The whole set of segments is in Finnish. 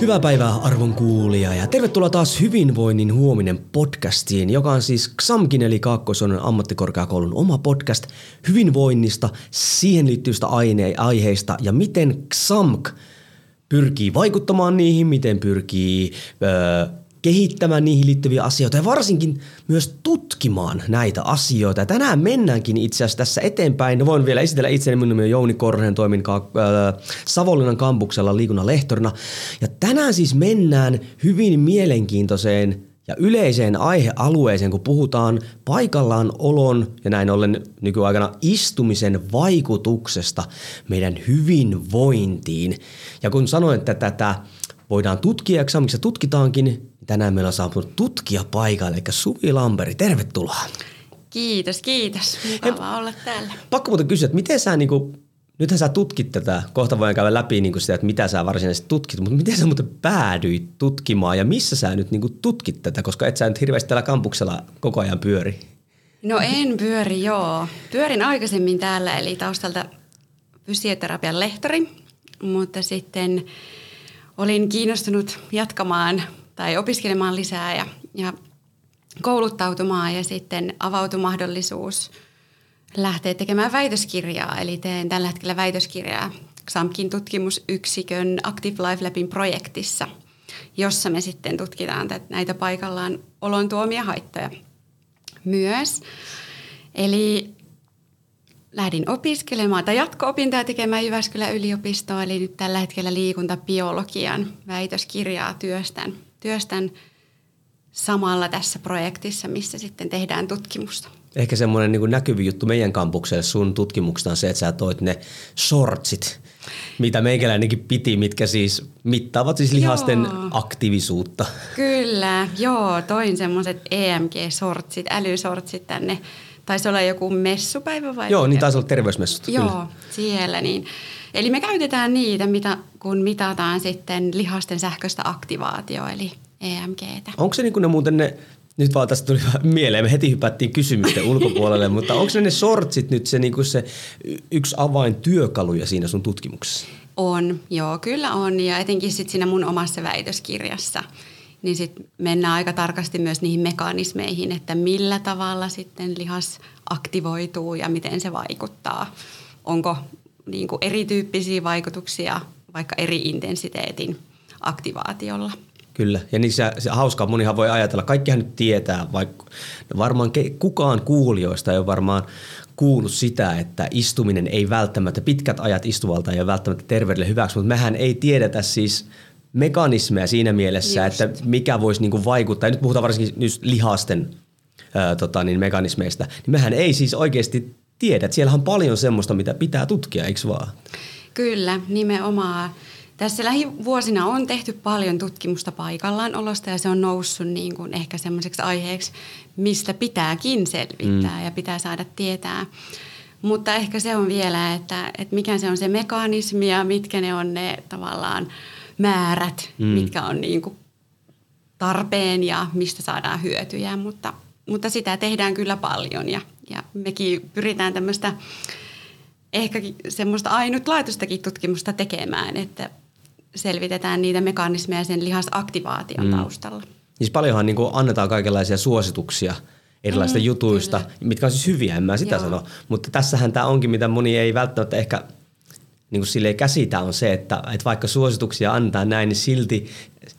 Hyvää päivää arvon kuulija ja tervetuloa taas Hyvinvoinnin huominen podcastiin, joka on siis XAMKin eli kaakkois ammattikorkeakoulun oma podcast hyvinvoinnista, siihen liittyvistä aine- aiheista ja miten XAMK pyrkii vaikuttamaan niihin, miten pyrkii öö, kehittämään niihin liittyviä asioita ja varsinkin myös tutkimaan näitä asioita. Ja tänään mennäänkin itse asiassa tässä eteenpäin. No voin vielä esitellä itseni, minun nimeni on Jouni Korhonen, toimin ka- äh, Savonlinnan kampuksella liikunnan lehtorina. Ja tänään siis mennään hyvin mielenkiintoiseen ja yleiseen aihealueeseen, kun puhutaan paikallaan olon ja näin ollen nykyaikana istumisen vaikutuksesta meidän hyvinvointiin. Ja kun sanoin, että tätä voidaan tutkia, ja tutkitaankin, Tänään meillä on saapunut tutkija paikalle, eli Suvi Lamperi. Tervetuloa. Kiitos, kiitos. Mukava olla täällä. Pakko muuten kysyä, että miten sä niinku, nythän sä tutkit tätä, kohta voin käydä läpi niinku sitä, että mitä sä varsinaisesti tutkit, mutta miten sä muuten päädyit tutkimaan ja missä sä nyt niinku tutkit tätä, koska et sä nyt hirveästi täällä kampuksella koko ajan pyöri? No en pyöri, joo. Pyörin aikaisemmin täällä, eli taustalta fysioterapian lehtori, mutta sitten olin kiinnostunut jatkamaan tai opiskelemaan lisää ja, ja kouluttautumaan ja sitten avautui mahdollisuus lähteä tekemään väitöskirjaa. Eli teen tällä hetkellä väitöskirjaa XAMKin tutkimusyksikön Active Life Labin projektissa, jossa me sitten tutkitaan näitä paikallaan olon tuomia haittoja myös. Eli lähdin opiskelemaan tai jatko-opintoja tekemään Jyväskylän yliopistoa, eli nyt tällä hetkellä liikuntabiologian väitöskirjaa työstän työstän samalla tässä projektissa, missä sitten tehdään tutkimusta. Ehkä semmoinen niin näkyvi juttu meidän kampukselle sun tutkimuksesta on se, että sä toit ne shortsit, mitä meikäläinenkin piti, mitkä siis mittaavat siis lihasten joo. aktiivisuutta. Kyllä, joo, toin semmoiset EMG-sortsit, älysortsit tänne. Taisi olla joku messupäivä vai? Joo, niin taisi olla terveysmessut. Joo, kyllä. siellä niin. Eli me käytetään niitä, mitä, kun mitataan sitten lihasten sähköistä aktivaatio, eli EMGtä. Onko se niin kuin ne muuten ne, nyt vaan tästä tuli mieleen, me heti hypättiin kysymysten ulkopuolelle, mutta onko ne ne sortsit nyt se, niin kuin se yksi avaintyökaluja siinä sun tutkimuksessa? On, joo, kyllä on. Ja etenkin sitten siinä mun omassa väitöskirjassa niin sitten mennään aika tarkasti myös niihin mekanismeihin, että millä tavalla sitten lihas aktivoituu ja miten se vaikuttaa. Onko niin kuin erityyppisiä vaikutuksia vaikka eri intensiteetin aktivaatiolla. Kyllä, ja niin se, se hauskaa, monihan voi ajatella, kaikkihan nyt tietää, vaikka varmaan kukaan kuulijoista ei ole varmaan kuullut sitä, että istuminen ei välttämättä, pitkät ajat istuvalta ei ole välttämättä terveydelle hyväksi, mutta mehän ei tiedetä siis mekanismeja siinä mielessä, Just. että mikä voisi niinku vaikuttaa, ja nyt puhutaan varsinkin nyt lihasten ää, tota, niin mekanismeista, niin mehän ei siis oikeasti tiedät. Siellä on paljon semmoista, mitä pitää tutkia, eikö vaan? Kyllä, nimenomaan. Tässä lähivuosina on tehty paljon tutkimusta paikallaan olosta ja se on noussut niin kuin ehkä semmoiseksi aiheeksi, mistä pitääkin selvittää mm. ja pitää saada tietää. Mutta ehkä se on vielä, että, että mikä se on se mekanismi ja mitkä ne on ne tavallaan määrät, mm. mitkä on niin kuin tarpeen ja mistä saadaan hyötyjä, mutta, mutta sitä tehdään kyllä paljon ja ja mekin pyritään tämmöistä ehkä semmoista ainutlaatuistakin tutkimusta tekemään, että selvitetään niitä mekanismeja sen lihasaktivaation mm. taustalla. Siis paljonhan niin annetaan kaikenlaisia suosituksia erilaisista mm, jutuista, kyllä. mitkä on siis hyviä, en mä sitä Joo. sano. Mutta tässähän tämä onkin, mitä moni ei välttämättä ehkä niin kuin silleen käsitä on se, että, että vaikka suosituksia antaa näin, niin silti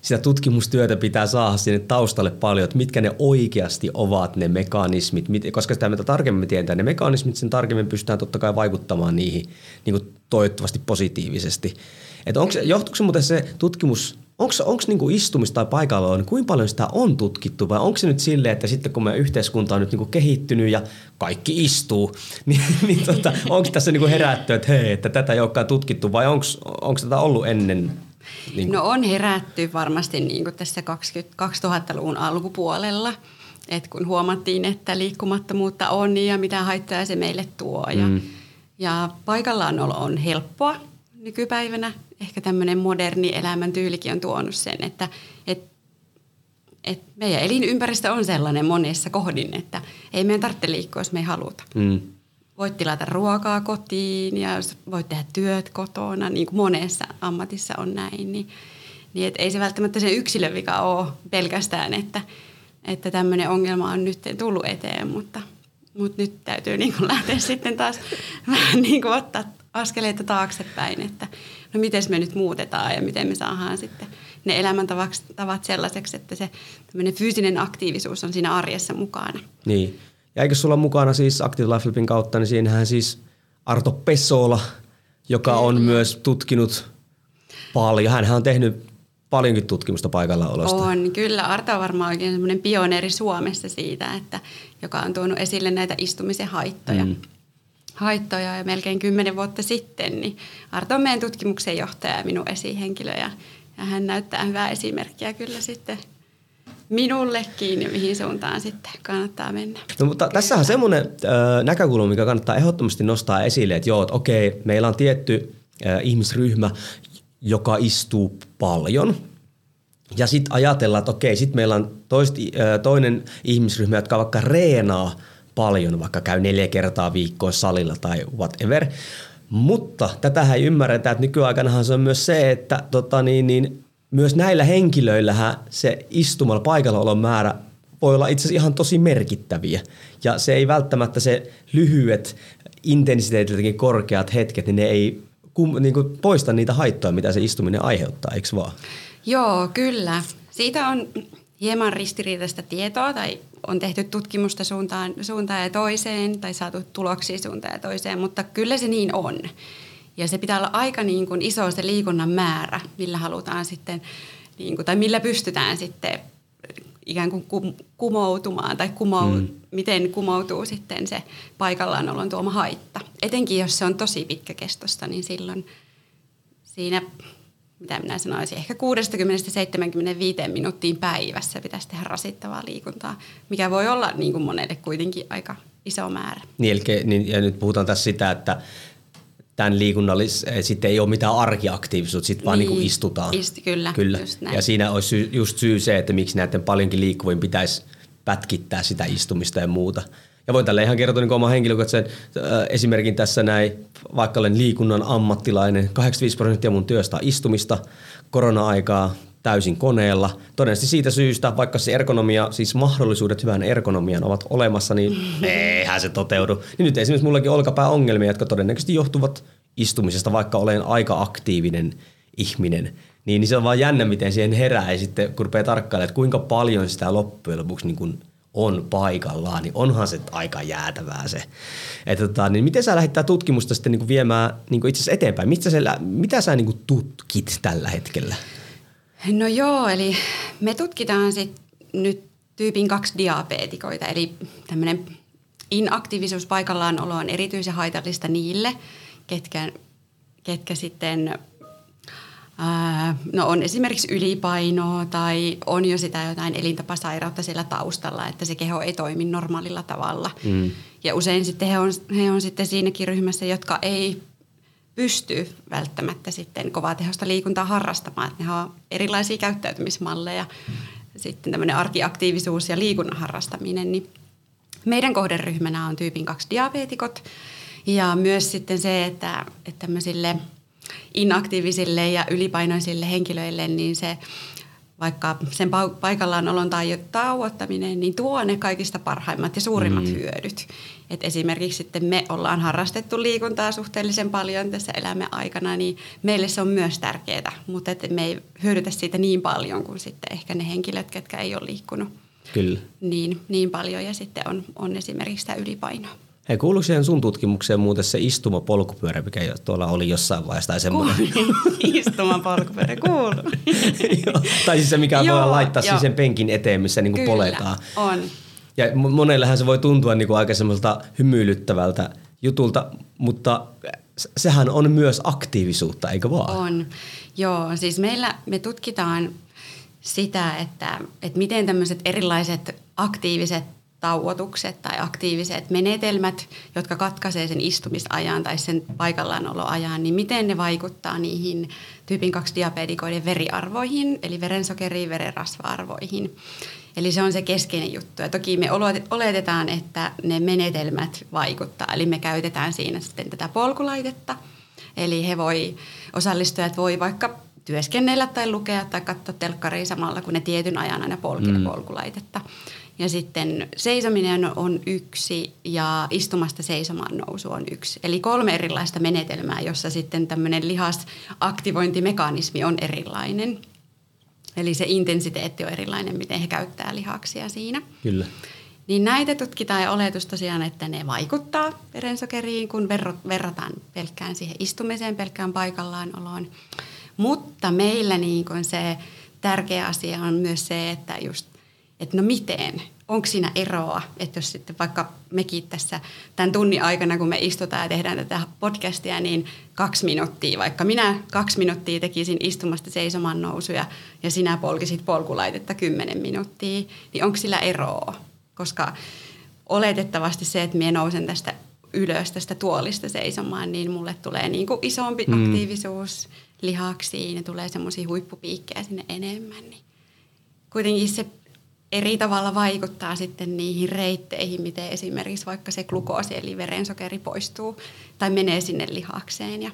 sitä tutkimustyötä pitää saada sinne taustalle paljon, että mitkä ne oikeasti ovat ne mekanismit, koska sitä mitä tarkemmin tietää ne mekanismit, sen tarkemmin pystytään totta kai vaikuttamaan niihin niin kuin toivottavasti positiivisesti. Että onko, johtuuko se muuten se tutkimus onko niinku istumista tai paikalla niin kuinka paljon sitä on tutkittu vai onko se nyt silleen, että sitten kun meidän yhteiskunta on nyt niinku kehittynyt ja kaikki istuu, niin, niin tota, onko tässä niinku herätty, että hei, että tätä ei olekaan tutkittu vai onko tätä ollut ennen Niin no on herätty varmasti niin kuin tässä 20, 2000-luvun alkupuolella, että kun huomattiin, että liikkumattomuutta on ja mitä haittaa se meille tuo. Ja, mm. ja paikallaanolo on helppoa nykypäivänä. Ehkä tämmöinen moderni elämäntyylikin on tuonut sen, että, että et meidän elinympäristö on sellainen monessa kohdin, että ei meidän tarvitse liikkua, jos me ei haluta. Mm. Voit tilata ruokaa kotiin ja voit tehdä työt kotona, niin kuin monessa ammatissa on näin. Niin, niin et ei se välttämättä sen yksilön vika ole pelkästään, että, että tämmöinen ongelma on nyt tullut eteen, mutta, mutta nyt täytyy niin kuin lähteä sitten taas vähän niin kuin ottaa askeleita taaksepäin, että no miten me nyt muutetaan ja miten me saadaan sitten – ne elämäntavat sellaiseksi, että se fyysinen aktiivisuus on siinä arjessa mukana. Niin. Ja eikö sulla mukana siis Active Life Lipin kautta, niin siinähän siis Arto Pesola, joka on Kyllä. myös tutkinut paljon. Hän on tehnyt paljonkin tutkimusta paikalla olosta. On, kyllä. Arto on varmaan oikein semmoinen pioneeri Suomessa siitä, että, joka on tuonut esille näitä istumisen haittoja. Mm. Haittoja ja melkein kymmenen vuotta sitten, niin Arto on meidän tutkimuksen johtaja ja minun esihenkilö ja ja hän näyttää hyvää esimerkkiä kyllä sitten minullekin ja mihin suuntaan sitten kannattaa mennä. No, mutta tässä on semmoinen näkökulma, mikä kannattaa ehdottomasti nostaa esille, että joo, että okei, meillä on tietty äh, ihmisryhmä, joka istuu paljon. Ja sitten ajatellaan, että okei, sitten meillä on toist, äh, toinen ihmisryhmä, jotka vaikka reenaa paljon, vaikka käy neljä kertaa viikkoa salilla tai whatever – mutta tätä ei ymmärretä, että nykyaikanahan se on myös se, että tota niin, niin, myös näillä henkilöillähän se istumalla paikallaolon määrä voi olla itse asiassa ihan tosi merkittäviä. Ja se ei välttämättä se lyhyet, intensiteetiltäkin korkeat hetket, niin ne ei kum, niin kuin poista niitä haittoja, mitä se istuminen aiheuttaa, eikö vaan? Joo, kyllä. Siitä on hieman ristiriitaista tietoa tai on tehty tutkimusta suuntaan, suuntaan ja toiseen tai saatu tuloksia suuntaan ja toiseen, mutta kyllä se niin on. Ja se pitää olla aika niin kuin iso se liikunnan määrä, millä halutaan sitten, niin kuin, tai millä pystytään sitten ikään kuin kumoutumaan tai kumou, mm. miten kumoutuu sitten se paikallaanolon tuoma haitta. Etenkin jos se on tosi pitkäkestosta, niin silloin siinä mitä minä sanoisin, ehkä 60-75 minuuttiin päivässä pitäisi tehdä rasittavaa liikuntaa, mikä voi olla niin kuin monelle kuitenkin aika iso määrä. Niin, eli, niin, ja nyt puhutaan tässä sitä, että tämän liikunnallis, eh, sitten ei ole mitään arkiaktiivisuutta, sitten niin, vaan niin kuin istutaan. Ist, kyllä, kyllä. Ja siinä olisi sy, just syy se, että miksi näiden paljonkin liikkuvien pitäisi pätkittää sitä istumista ja muuta. Ja voin tälle ihan kertoa niin oman henkilökohtaisen äh, esimerkin tässä näin, vaikka olen liikunnan ammattilainen, 85 prosenttia mun työstä on istumista, korona-aikaa täysin koneella. Todennäköisesti siitä syystä, vaikka se ergonomia, siis mahdollisuudet hyvään ergonomiaan ovat olemassa, niin eihän se toteudu. Niin nyt esimerkiksi mullakin olkapääongelmia, jotka todennäköisesti johtuvat istumisesta, vaikka olen aika aktiivinen ihminen. Niin, niin se on vaan jännä, miten siihen herää ja sitten kun rupeaa tarkkailemaan, että kuinka paljon sitä loppujen lopuksi niin kuin on paikallaan, niin onhan se aika jäätävää se. Että tota, niin miten sä lähdit tutkimusta sitten niin viemään niin itse asiassa eteenpäin? Mitä sä, mitä sä niin tutkit tällä hetkellä? No joo, eli me tutkitaan sit nyt tyypin kaksi diabeetikoita, eli tämmöinen inaktiivisuus paikallaan on erityisen haitallista niille, ketkä, ketkä sitten no on esimerkiksi ylipainoa tai on jo sitä jotain elintapasairautta siellä taustalla, että se keho ei toimi normaalilla tavalla. Mm. Ja usein sitten he on, he on sitten siinäkin ryhmässä, jotka ei pysty välttämättä sitten kovaa tehosta liikuntaa harrastamaan. Että ne on erilaisia käyttäytymismalleja, mm. sitten tämmöinen arkiaktiivisuus ja liikunnan harrastaminen. Niin meidän kohderyhmänä on tyypin kaksi diabeetikot ja myös sitten se, että, että tämmöisille – inaktiivisille ja ylipainoisille henkilöille, niin se vaikka sen paikallanolon tai tauottaminen, niin tuo ne kaikista parhaimmat ja suurimmat mm. hyödyt. Et esimerkiksi sitten me ollaan harrastettu liikuntaa suhteellisen paljon tässä elämän aikana, niin meille se on myös tärkeää, mutta et me ei hyödytä siitä niin paljon kuin sitten ehkä ne henkilöt, jotka ei ole liikkunut Kyllä. Niin, niin paljon ja sitten on, on esimerkiksi sitä ylipainoa. Hei, kuuluuko siihen sun tutkimukseen muuten se istuma polkupyörä, mikä tuolla oli jossain vaiheessa tai semmoinen? istuma polkupyörä, kuuluu. tai siis se, mikä voi laittaa siis sen penkin eteen, missä niinku Kyllä, poletaan. on. Ja monellehan se voi tuntua niinku aika semmoiselta hymyilyttävältä jutulta, mutta sehän on myös aktiivisuutta, eikö vaan? On. Joo, siis meillä me tutkitaan sitä, että, että miten tämmöiset erilaiset aktiiviset tauotukset tai aktiiviset menetelmät, jotka katkaisee sen istumisajan tai sen paikallaanoloajan, niin miten ne vaikuttaa niihin tyypin 2 diabetikoiden veriarvoihin, eli verensokeriin, verenrasva-arvoihin. Eli se on se keskeinen juttu. Ja toki me oletetaan, että ne menetelmät vaikuttaa. Eli me käytetään siinä sitten tätä polkulaitetta. Eli he voi, osallistujat voi vaikka työskennellä tai lukea tai katsoa telkkaria samalla, kun ne tietyn ajan aina polkee mm. polkulaitetta. Ja sitten seisominen on yksi ja istumasta seisomaan nousu on yksi. Eli kolme erilaista menetelmää, jossa sitten tämmöinen lihasaktivointimekanismi on erilainen. Eli se intensiteetti on erilainen, miten he käyttää lihaksia siinä. Kyllä. Niin näitä tutkitaan ja oletus tosiaan, että ne vaikuttaa verensokeriin, kun verrataan pelkkään siihen istumiseen, pelkkään paikallaan oloon. Mutta meillä niin se tärkeä asia on myös se, että just, että no miten, onko siinä eroa, että jos sitten vaikka mekin tässä tämän tunnin aikana, kun me istutaan ja tehdään tätä podcastia, niin kaksi minuuttia, vaikka minä kaksi minuuttia tekisin istumasta seisomaan nousuja ja sinä polkisit polkulaitetta kymmenen minuuttia, niin onko sillä eroa? Koska oletettavasti se, että minä nousen tästä ylös tästä tuolista seisomaan, niin mulle tulee niin kuin isompi mm. aktiivisuus lihaksiin ja tulee semmoisia huippupiikkejä sinne enemmän. Niin kuitenkin se eri tavalla vaikuttaa sitten niihin reitteihin, miten esimerkiksi vaikka se glukoosi eli verensokeri poistuu tai menee sinne lihakseen. Ja,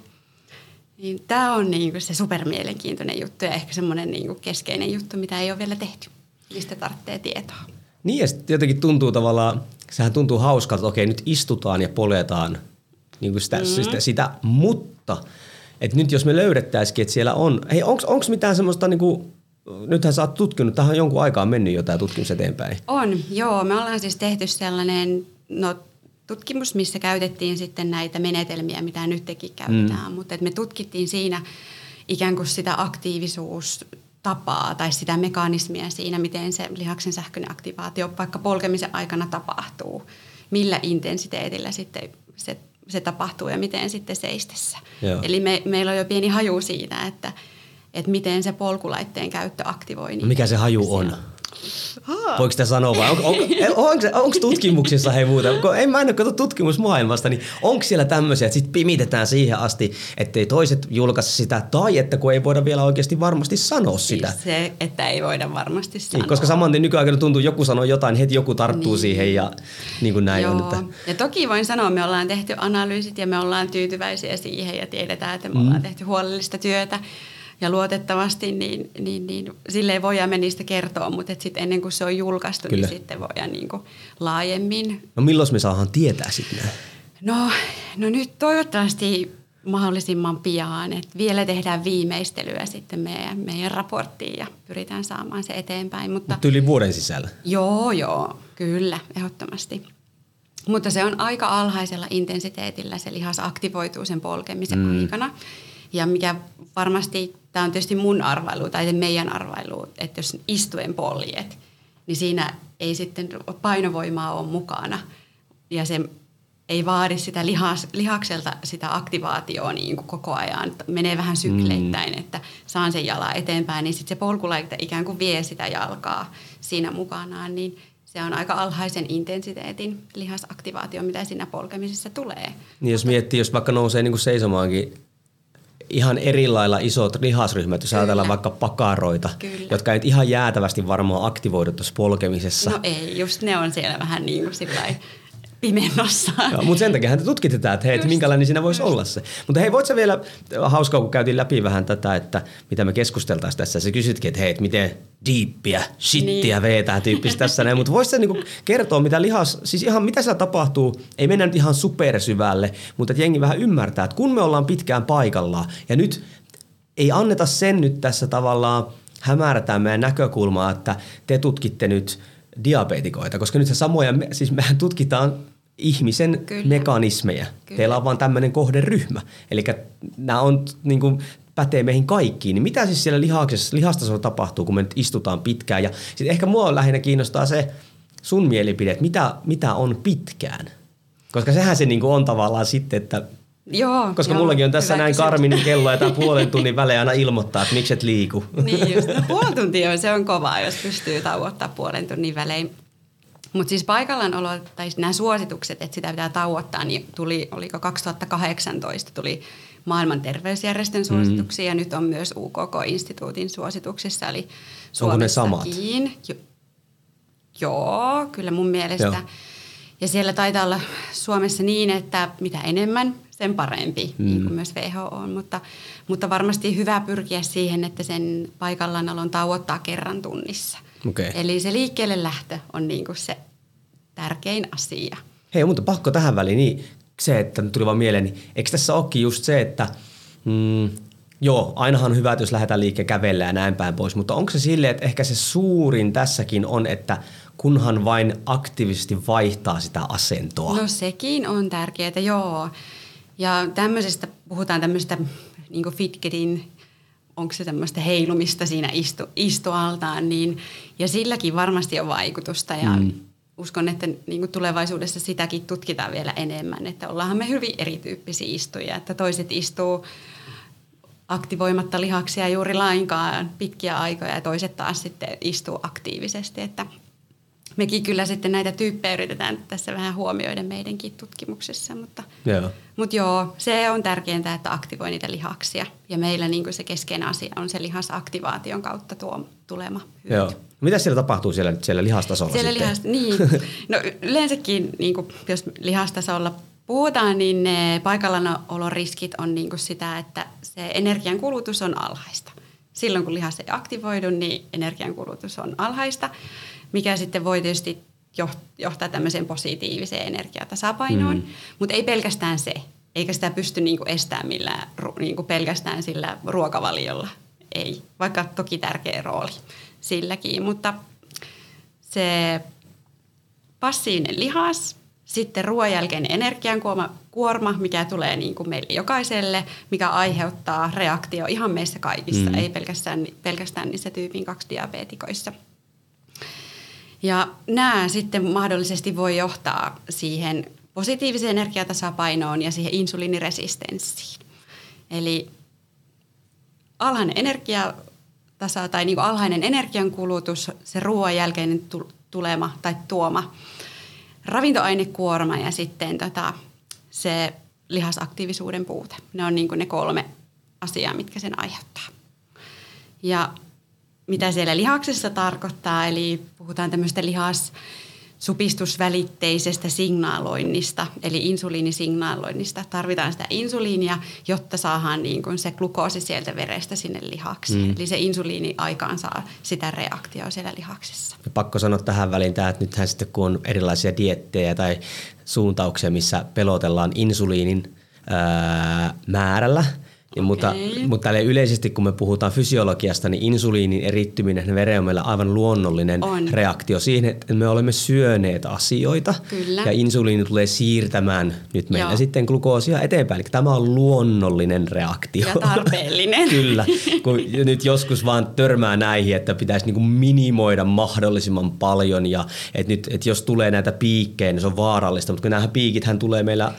niin tämä on niin kuin se supermielenkiintoinen juttu ja ehkä semmoinen niin kuin keskeinen juttu, mitä ei ole vielä tehty, mistä tarvitsee tietoa. Niin ja sitten jotenkin tuntuu tavallaan, sehän tuntuu hauskalta, että okei nyt istutaan ja poljetaan niin kuin sitä, mm. sitä, sitä, mutta että nyt jos me löydettäisikin, että siellä on, hei onko mitään semmoista niin kuin nythän sä oot tutkinut, tähän on jonkun aikaa mennyt jo tämä tutkimus eteenpäin. On, joo. Me ollaan siis tehty sellainen no, tutkimus, missä käytettiin sitten näitä menetelmiä, mitä nyt teki käytetään. Mm. Mutta me tutkittiin siinä ikään kuin sitä aktiivisuustapaa tai sitä mekanismia siinä, miten se lihaksen sähköinen aktivaatio vaikka polkemisen aikana tapahtuu. Millä intensiteetillä sitten se, se tapahtuu ja miten sitten seistessä. Joo. Eli me, meillä on jo pieni haju siitä, että – että miten se polkulaitteen käyttö aktivoi. No mikä se haju on? Voiko sitä sanoa vai on, on, on, onko tutkimuksissa hei muuta? En mä en ole tutkimusmaailmasta, niin onko siellä tämmöisiä, että sitten pimitetään siihen asti, ettei toiset julkaise sitä, tai että kun ei voida vielä oikeasti varmasti sanoa siis sitä. se, että ei voida varmasti niin, sanoa. Niin, koska saman tien nykyaikana tuntuu, joku sanoo jotain, heti joku tarttuu niin. siihen ja niin kuin näin Joo. on. Että. Ja toki voin sanoa, me ollaan tehty analyysit ja me ollaan tyytyväisiä siihen ja tiedetään, että me mm. ollaan tehty huolellista työtä ja luotettavasti, niin, niin, niin silleen voidaan me niistä kertoa, mutta sitten ennen kuin se on julkaistu, niin Kyllä. niin sitten voidaan niin kuin laajemmin. No milloin me saadaan tietää sitten No, no nyt toivottavasti mahdollisimman pian. että vielä tehdään viimeistelyä sitten meidän, meidän raporttiin ja pyritään saamaan se eteenpäin. Mutta, Mutta yli vuoden sisällä? Joo, joo, kyllä, ehdottomasti. Mutta se on aika alhaisella intensiteetillä, se lihas aktivoituu sen polkemisen mm. aikana. Ja mikä varmasti, tämä on tietysti mun arvailu tai meidän arvailu, että jos istuen poljet, niin siinä ei sitten painovoimaa ole mukana. Ja se ei vaadi sitä lihas, lihakselta sitä aktivaatioa niin kuin koko ajan. Menee vähän sykleittäin, mm. että saan sen jalan eteenpäin, niin sitten se polkulaite ikään kuin vie sitä jalkaa siinä mukanaan, niin se on aika alhaisen intensiteetin lihasaktivaatio, mitä siinä polkemisessa tulee. Niin jos miettii, jos vaikka nousee niin kuin seisomaankin ihan eri lailla isot lihasryhmät, jos Kyllä. ajatellaan vaikka pakaroita, Kyllä. jotka ei ihan jäätävästi varmaan aktivoidu tuossa polkemisessa. No ei, just ne on siellä vähän niin kuin sillä pimennossa. Joo, mutta sen takia te tutkitte tätä, että hei, että minkälainen siinä voisi olla se. Mutta hei, voit sä vielä, hauskaa kun käytiin läpi vähän tätä, että mitä me keskusteltaisiin tässä. Sä kysytkin, että hei, että miten diippiä, shittiä niin. veetää tyyppistä tässä näin. Mutta voisit sä niinku kertoa, mitä lihas, siis ihan mitä siellä tapahtuu, ei mennä nyt ihan supersyvälle, mutta että jengi vähän ymmärtää, että kun me ollaan pitkään paikallaan ja nyt ei anneta sen nyt tässä tavallaan hämärtää meidän näkökulmaa, että te tutkitte nyt – diabetikoita, koska nyt se samoja, siis mehän tutkitaan ihmisen Kyllä. mekanismeja. Kyllä. Teillä on vain tämmöinen kohderyhmä. Eli nämä on niin kuin, pätee meihin kaikkiin. Niin mitä siis siellä lihaksessa, lihastasolla tapahtuu, kun me nyt istutaan pitkään? Ja sitten ehkä mua lähinnä kiinnostaa se sun mielipide, että mitä, mitä on pitkään? Koska sehän se niin kuin on tavallaan sitten, että Joo. Koska joo, mullakin on tässä näin kysymys. Karminin kello ja tämä puolen tunnin välein aina ilmoittaa, että miksi et liiku. Niin just, no, puoli tuntia on, se on kovaa, jos pystyy tauottaa puolen tunnin välein. Mutta siis paikallaan olo, tai nämä suositukset, että sitä pitää tauottaa, niin tuli, oliko 2018, tuli maailman terveysjärjestön suosituksia mm. ja nyt on myös UKK-instituutin suosituksissa, eli Onko ne samat? Jo, joo, kyllä mun mielestä. Joo. Ja siellä taitaa olla Suomessa niin, että mitä enemmän, sen parempi, mm. niin kuin myös WHO on. Mutta, mutta varmasti hyvä pyrkiä siihen, että sen paikallaanolon tauottaa kerran tunnissa. Okei. Eli se liikkeelle lähtö on niin kuin se tärkein asia. Hei, mutta pakko tähän väliin, niin se, että tuli vaan mieleen, niin eikö tässä olekin just se, että mm, joo, ainahan on hyvä, että jos lähdetään liikkeen kävellä ja näin päin pois, mutta onko se silleen, että ehkä se suurin tässäkin on, että kunhan vain aktiivisesti vaihtaa sitä asentoa. No sekin on tärkeää, joo. Ja tämmöisestä, puhutaan tämmöistä niin fitketin, onko se tämmöistä heilumista siinä istu, istualtaan, niin, ja silläkin varmasti on vaikutusta. Ja mm. uskon, että niin kuin tulevaisuudessa sitäkin tutkitaan vielä enemmän, että ollaanhan me hyvin erityyppisiä istujia, että toiset istuu aktivoimatta lihaksia juuri lainkaan pitkiä aikoja ja toiset taas sitten istuu aktiivisesti, että mekin kyllä sitten näitä tyyppejä yritetään tässä vähän huomioida meidänkin tutkimuksessa, mutta, Joo. mutta joo, se on tärkeintä, että aktivoi niitä lihaksia. Ja meillä niin se keskeinen asia on se lihasaktivaation kautta tuo tulema hyöty. Joo. Mitä siellä tapahtuu siellä, siellä lihastasolla Siellä sitten? lihas, niin. No yleensäkin, niin kuin, jos lihastasolla puhutaan, niin ne paikallaolon riskit on niin kuin sitä, että se energian kulutus on alhaista. Silloin kun lihas ei aktivoidu, niin energian kulutus on alhaista, mikä sitten voi tietysti joht- johtaa tämmöiseen positiiviseen energiatasapainoon. Mm. Mutta ei pelkästään se, eikä sitä pysty niin kuin estämään millään, niin kuin pelkästään sillä ruokavaliolla. Ei, vaikka toki tärkeä rooli silläkin, mutta se passiivinen lihas, sitten ruoan jälkeinen energiankuorma, kuorma, mikä tulee niin kuin meille jokaiselle, mikä aiheuttaa reaktio ihan meissä kaikissa, mm. ei pelkästään, pelkästään niissä tyypin 2 diabetikoissa. Ja nämä sitten mahdollisesti voi johtaa siihen positiiviseen energiatasapainoon ja siihen insuliiniresistenssiin. Eli alhainen energiatasa tai niin kuin alhainen energiankulutus, se ruoan jälkeinen tulema tai tuoma ravintoainekuorma ja sitten tota, se lihasaktiivisuuden puute. Ne on niin kuin ne kolme asiaa, mitkä sen aiheuttaa. Ja mitä siellä lihaksessa tarkoittaa, eli puhutaan tämmöistä lihas supistusvälitteisestä signaaloinnista, eli insuliinisignaaloinnista. Tarvitaan sitä insuliinia, jotta saadaan niin kuin se glukoosi sieltä verestä sinne lihakseen. Mm. Eli se insuliini aikaan saa sitä reaktioa siellä lihaksessa. Ja pakko sanoa tähän väliin tämä, että nythän sitten kun on erilaisia diettejä tai suuntauksia, missä pelotellaan insuliinin ää, määrällä, niin mutta, mutta yleisesti kun me puhutaan fysiologiasta, niin insuliinin erittyminen veren on meillä aivan luonnollinen On. reaktio siihen, että me olemme syöneet asioita Kyllä. ja insuliini tulee siirtämään nyt meillä Joo. sitten glukoosia eteenpäin. Eli tämä on luonnollinen reaktio. Ja tarpeellinen. Kyllä, kun nyt joskus vaan törmää näihin, että pitäisi niinku minimoida mahdollisimman paljon ja että nyt, että jos tulee näitä piikkejä, niin se on vaarallista, mutta kun nämä piikithän tulee meillä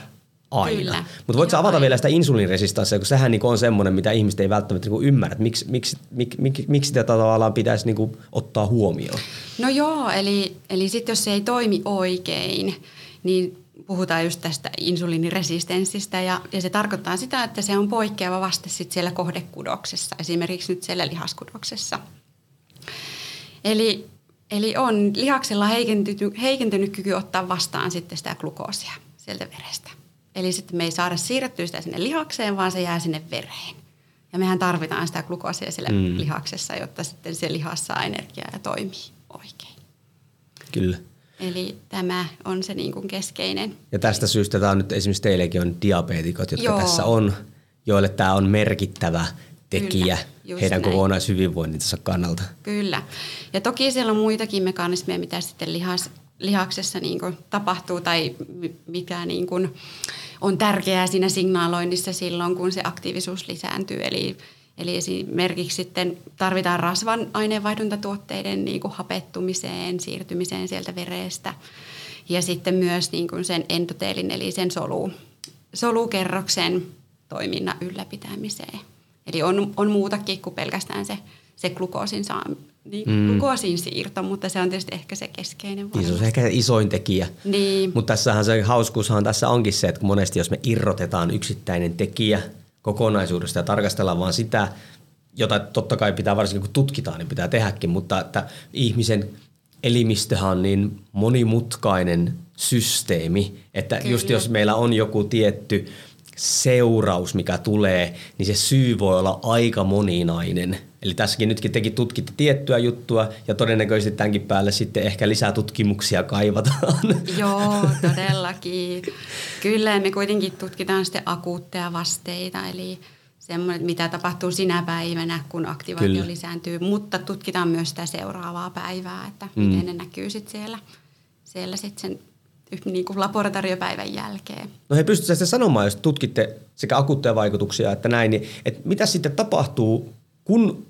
aina. Mutta voitko avata aina. vielä sitä insuliiniresistanssia, kun sehän niinku on semmoinen, mitä ihmiset ei välttämättä niinku ymmärrä, että miksi, miksi, miksi, miksi, miksi sitä tavallaan pitäisi niinku ottaa huomioon. No joo, eli, eli sitten jos se ei toimi oikein, niin puhutaan just tästä insuliiniresistenssistä ja, ja se tarkoittaa sitä, että se on poikkeava vaste sit siellä kohdekudoksessa, esimerkiksi nyt siellä lihaskudoksessa. Eli, eli on lihaksella heikentynyt, heikentynyt kyky ottaa vastaan sitten sitä glukoosia sieltä verestä. Eli sitten me ei saada siirrettyä sitä sinne lihakseen, vaan se jää sinne vereen. Ja mehän tarvitaan sitä glukoosia siellä mm. lihaksessa, jotta sitten se lihas saa energiaa ja toimii oikein. Kyllä. Eli tämä on se niin kuin keskeinen. Ja tästä syystä tämä on nyt esimerkiksi teillekin on diabeetikot, jotka Joo. tässä on, joille tämä on merkittävä tekijä Kyllä, heidän näin. kokonaishyvinvointinsa kannalta. Kyllä. Ja toki siellä on muitakin mekanismeja, mitä sitten lihas, lihaksessa niin kuin tapahtuu tai mi- mikä niin kuin on tärkeää siinä signaaloinnissa silloin, kun se aktiivisuus lisääntyy. Eli, eli esimerkiksi sitten tarvitaan rasvan aineenvaihduntatuotteiden niin kuin hapettumiseen, siirtymiseen sieltä verestä. Ja sitten myös niin kuin sen endoteelin eli sen solu, solukerroksen toiminnan ylläpitämiseen. Eli on, on muutakin kuin pelkästään se, se glukoosin, saa, niin, mm. glukoosin siirto, mutta se on tietysti ehkä se keskeinen. Niin, se on ehkä isoin tekijä. Niin. Mutta tässähän se hauskuushan tässä onkin se, että monesti jos me irrotetaan yksittäinen tekijä kokonaisuudesta ja tarkastellaan vaan sitä, jota totta kai pitää varsinkin kun tutkitaan, niin pitää tehdäkin, mutta että ihmisen elimistöhän on niin monimutkainen systeemi, että Kyllä. just jos meillä on joku tietty seuraus, mikä tulee, niin se syy voi olla aika moninainen. Eli tässäkin nytkin tekin tutkitte tiettyä juttua ja todennäköisesti tämänkin päälle sitten ehkä lisää tutkimuksia kaivataan. Joo, todellakin. Kyllä, me kuitenkin tutkitaan sitten akuutteja vasteita, eli semmoinen, mitä tapahtuu sinä päivänä, kun aktivaatio Kyllä. lisääntyy, mutta tutkitaan myös sitä seuraavaa päivää, että mm. miten ne näkyy sitten siellä, siellä sitten sen niin kuin laboratoriopäivän jälkeen. No he pystyvät sitten sanomaan, jos tutkitte sekä akuutteja vaikutuksia että näin, niin että mitä sitten tapahtuu, kun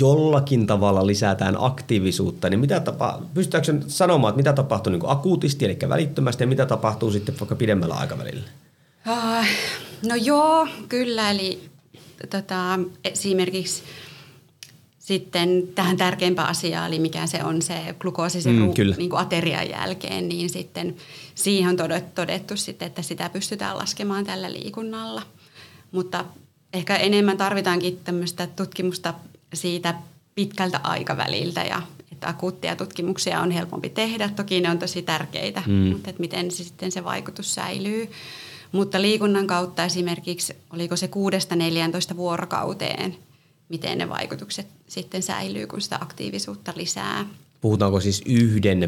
jollakin tavalla lisätään aktiivisuutta, niin mitä tapa, pystytäänkö sanomaan, että mitä tapahtuu niin akuutisti, eli välittömästi, ja mitä tapahtuu sitten vaikka pidemmällä aikavälillä? Uh, no joo, kyllä, eli tota, esimerkiksi sitten tähän tärkeimpään asiaan, eli mikä se on se glukoosi sen mm, ru- niin aterian jälkeen, niin sitten siihen on todettu, todettu sitten, että sitä pystytään laskemaan tällä liikunnalla. Mutta ehkä enemmän tarvitaankin tämmöistä tutkimusta siitä pitkältä aikaväliltä ja että akuutteja tutkimuksia on helpompi tehdä. Toki ne on tosi tärkeitä, mm. mutta että miten se sitten se vaikutus säilyy. Mutta liikunnan kautta esimerkiksi, oliko se 6-14 vuorokauteen, miten ne vaikutukset sitten säilyy, kun sitä aktiivisuutta lisää. Puhutaanko siis yhden,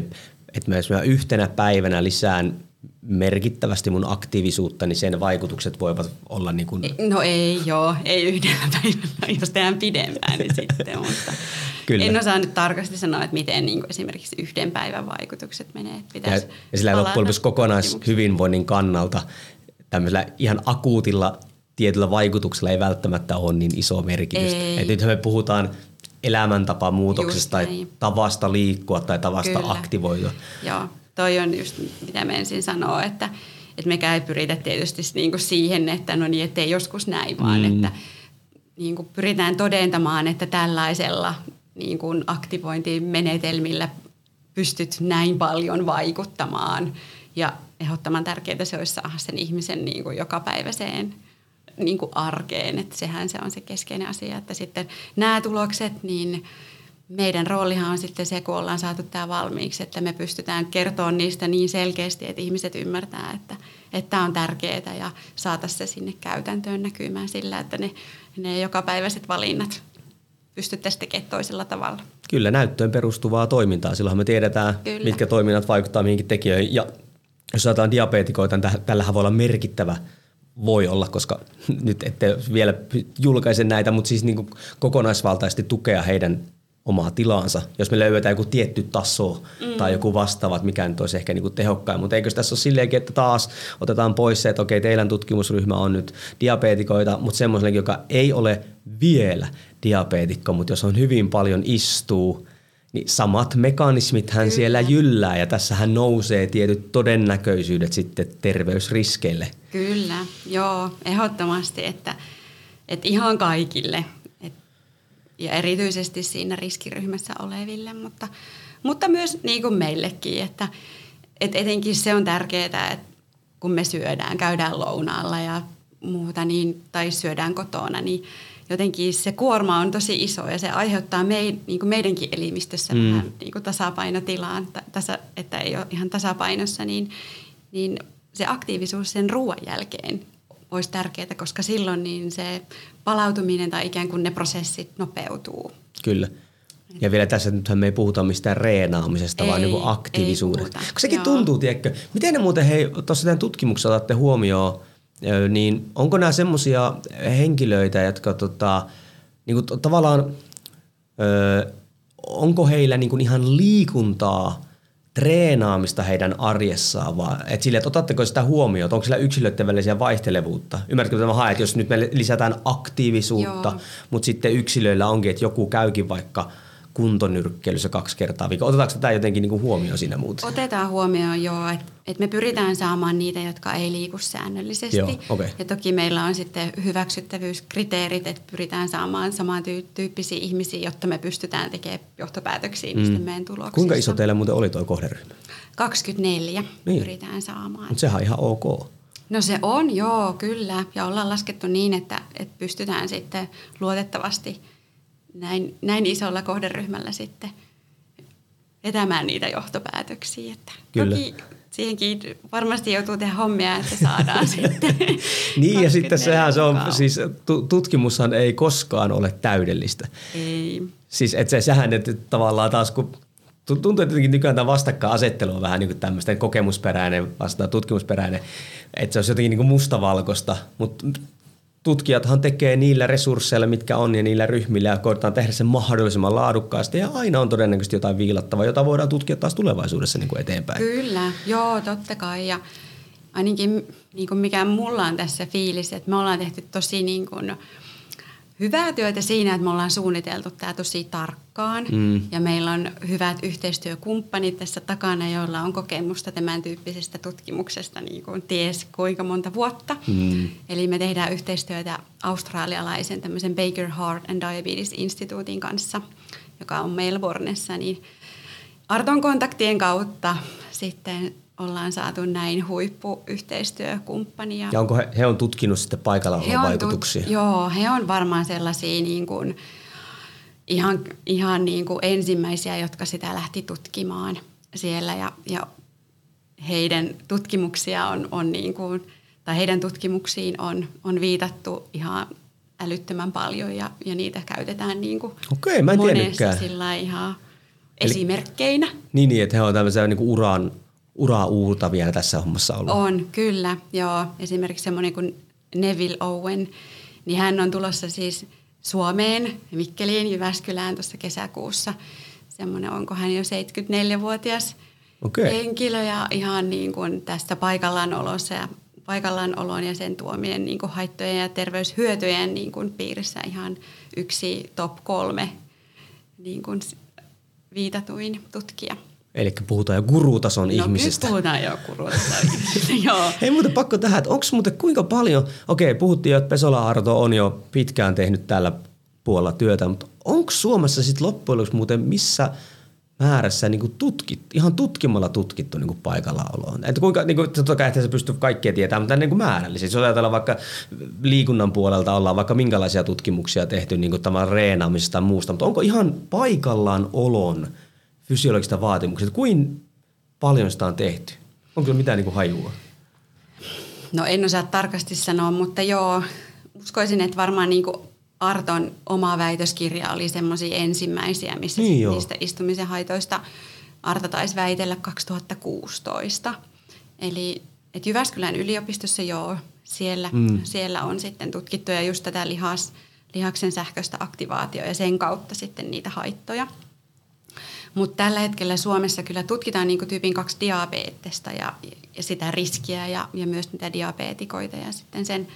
että mä yhtenä päivänä lisään merkittävästi mun aktiivisuutta, niin sen vaikutukset voivat olla niin kuin... No ei joo, ei yhdellä päivällä, jos tehdään pidempään niin sitten, mutta Kyllä. en osaa nyt tarkasti sanoa, että miten niin kuin esimerkiksi yhden päivän vaikutukset menee. ja, ja sillä loppujen lopuksi kokonaishyvinvoinnin kannalta tämmöisellä ihan akuutilla tietyllä vaikutuksella ei välttämättä ole niin iso merkitystä. Et nythän me puhutaan elämäntapamuutoksesta tai tavasta liikkua tai tavasta Kyllä. aktivoida. Joo, toi on just mitä me ensin sanoo, että, että mekään ei pyritä tietysti niin kuin siihen, että no niin, ettei joskus näin, vaan mm. että niin kuin pyritään todentamaan, että tällaisella niin kuin aktivointimenetelmillä pystyt näin paljon vaikuttamaan. Ja ehdottoman tärkeää se olisi saada sen ihmisen niin kuin jokapäiväiseen niin kuin arkeen. Että sehän se on se keskeinen asia, että sitten nämä tulokset, niin meidän roolihan on sitten se, kun ollaan saatu tämä valmiiksi, että me pystytään kertoa niistä niin selkeästi, että ihmiset ymmärtää, että, että tämä on tärkeää ja saataisiin se sinne käytäntöön näkymään sillä, että ne, ne jokapäiväiset valinnat pystyttäisiin tekemään toisella tavalla. Kyllä, näyttöön perustuvaa toimintaa. Silloin me tiedetään, Kyllä. mitkä toiminnat vaikuttaa mihinkin tekijöihin. Ja jos ajatellaan diabetikoita, niin tällähän voi olla merkittävä voi olla, koska nyt ette vielä julkaise näitä, mutta siis niin kuin kokonaisvaltaisesti tukea heidän omaa tilaansa, jos me löydetään joku tietty taso mm. tai joku vastaava, mikä nyt olisi ehkä niin kuin tehokkain. Mutta eikö tässä ole silleenkin, että taas otetaan pois se, että okei, teidän tutkimusryhmä on nyt diabetikoita, mutta semmoisellekin, joka ei ole vielä diabeetikko, mutta jos on hyvin paljon istuu, niin samat mekanismit hän siellä jyllää ja tässähän nousee tietyt todennäköisyydet sitten terveysriskeille. Kyllä, joo, ehdottomasti, että, että ihan kaikille et, ja erityisesti siinä riskiryhmässä oleville, mutta, mutta myös niin kuin meillekin, että, että etenkin se on tärkeää, että kun me syödään, käydään lounaalla ja muuta, niin, tai syödään kotona, niin jotenkin se kuorma on tosi iso ja se aiheuttaa mei, niin kuin meidänkin elimistössä mm. vähän niin kuin tasapainotilaan, tasa, että ei ole ihan tasapainossa, niin, niin se aktiivisuus sen ruoan jälkeen olisi tärkeää, koska silloin niin se palautuminen tai ikään kuin ne prosessit nopeutuu. Kyllä. Ja vielä tässä nythän me ei puhuta mistään reenaamisesta, ei, vaan niin aktiivisuudesta. Kun sekin Joo. tuntuu, tiedätkö, miten ne muuten, hei, tuossa teidän tutkimuksessa otatte huomioon, niin onko nämä semmoisia henkilöitä, jotka tota, niin kuin, tavallaan, ö, onko heillä niin kuin ihan liikuntaa, treenaamista heidän arjessaan, vaan et sille, että otatteko sitä huomioon, onko sillä yksilöiden välisiä vaihtelevuutta? Ymmärrätkö, mitä mä haen, että jos nyt me lisätään aktiivisuutta, Joo. mutta sitten yksilöillä onkin, että joku käykin vaikka kuntonyrkkeilyssä kaksi kertaa viikossa. Otetaanko tämä jotenkin niin kuin huomioon siinä muuten? Otetaan huomioon joo, että et me pyritään saamaan niitä, jotka ei liiku säännöllisesti. Joo, okay. Ja toki meillä on sitten hyväksyttävyyskriteerit, että pyritään saamaan samantyyppisiä ihmisiä, jotta me pystytään tekemään johtopäätöksiä mm. niistä meidän tuloksista. Kuinka iso teille muuten oli tuo kohderyhmä? 24 niin. pyritään saamaan. Mutta sehän on ihan ok. No se on, joo, kyllä. Ja ollaan laskettu niin, että, että pystytään sitten luotettavasti näin, näin isolla kohderyhmällä sitten vetämään niitä johtopäätöksiä. Että kyllä. Toki siihenkin varmasti joutuu tehdä hommia, että saadaan sitten. niin ja sitten sehän se on, siis tutkimushan ei koskaan ole täydellistä. Ei. Siis että se, sehän, että tavallaan taas kun tuntuu, että jotenkin nykyään tämä vastakkainasettelu on vähän niin kuin tämmöistä kokemusperäinen vastaan tutkimusperäinen, että se olisi jotenkin niin kuin mustavalkoista, mutta tutkijathan tekee niillä resursseilla, mitkä on ja niillä ryhmillä ja koetaan tehdä sen mahdollisimman laadukkaasti ja aina on todennäköisesti jotain viilattavaa, jota voidaan tutkia taas tulevaisuudessa niin kuin eteenpäin. Kyllä, joo, totta kai ja ainakin niin kuin mikä mulla on tässä fiilis, että me ollaan tehty tosi niin kuin, hyvää työtä siinä, että me ollaan suunniteltu tämä tosi tarkkaan mm. ja meillä on hyvät yhteistyökumppanit tässä takana, joilla on kokemusta tämän tyyppisestä tutkimuksesta niin kuin ties kuinka monta vuotta. Mm. Eli me tehdään yhteistyötä australialaisen tämmöisen Baker Heart and Diabetes Instituutin kanssa, joka on Melbourneessa, niin Arton kontaktien kautta sitten ollaan saatu näin huippuyhteistyökumppania. Ja onko he, he on tutkinut sitten paikalla he vaikutuksia? Tut, joo, he on varmaan sellaisia niin kuin, ihan, ihan niin kuin ensimmäisiä, jotka sitä lähti tutkimaan siellä ja, ja heidän tutkimuksia on, on niin kuin, tai heidän tutkimuksiin on, on viitattu ihan älyttömän paljon ja, ja niitä käytetään niin kuin Okei, mä en monessa sillä ihan Eli, esimerkkeinä. Niin, niin, että he on tämmöisiä niin kuin uran uraa uutta vielä tässä hommassa ollut. On, kyllä. Joo. Esimerkiksi semmoinen kuin Neville Owen, niin hän on tulossa siis Suomeen, Mikkeliin, Jyväskylään tuossa kesäkuussa. Semmoinen, onko hän jo 74-vuotias okay. henkilö ja ihan niin kuin tästä paikallaan olossa ja paikallaan olon ja sen tuomien niin kuin haittojen ja terveyshyötyjen niin kuin piirissä ihan yksi top kolme niin kuin viitatuin tutkija. Eli puhutaan jo gurutason no, ihmisistä. No puhutaan jo gurutason ihmisistä, joo. Hei muuten pakko tähän, että onko muuten kuinka paljon, okei puhuttiin jo, että Pesola Arto on jo pitkään tehnyt tällä puolella työtä, mutta onko Suomessa sitten loppujen lopuksi muuten missä määrässä niin tutkit, ihan tutkimalla tutkittu niin paikallaoloon? Että kuinka, niin kuin, totta kai se pystyy kaikkea tietämään, mutta niin kuin määrällisesti. Jos ajatellaan vaikka liikunnan puolelta ollaan vaikka minkälaisia tutkimuksia tehty niin tämän reenaamisesta tai muusta, mutta onko ihan paikallaan olon – fysiologista vaatimukset, kuin paljon sitä on tehty? Onko mitään niin kuin hajua? No en osaa tarkasti sanoa, mutta joo, uskoisin, että varmaan niin kuin Arton oma väitöskirja oli semmoisia ensimmäisiä, missä niin niistä istumisen haitoista Arto taisi väitellä 2016. Eli että Jyväskylän yliopistossa joo, siellä, mm. siellä on sitten tutkittu ja just tätä lihas, lihaksen sähköistä aktivaatio ja sen kautta sitten niitä haittoja – mutta tällä hetkellä Suomessa kyllä tutkitaan niin tyypin kaksi diabetesta ja, ja sitä riskiä ja, ja myös niitä diabetikoita ja sitten sen,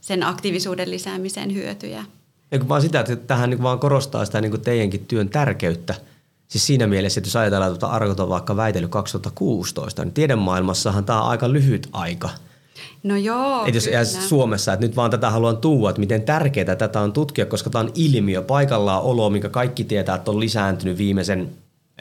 sen aktiivisuuden lisäämisen hyötyjä. Eikö vaan sitä, että tähän niin vaan korostaa sitä niin teidänkin työn tärkeyttä. Siis siinä mielessä, että jos ajatellaan tuota Argot on vaikka väitellyt 2016, niin tiedemaailmassahan tämä on aika lyhyt aika – No joo, Et jos kyllä. Suomessa, että nyt vaan tätä haluan tuua, että miten tärkeää tätä on tutkia, koska tämä on ilmiö, paikallaan olo, minkä kaikki tietää, että on lisääntynyt viimeisen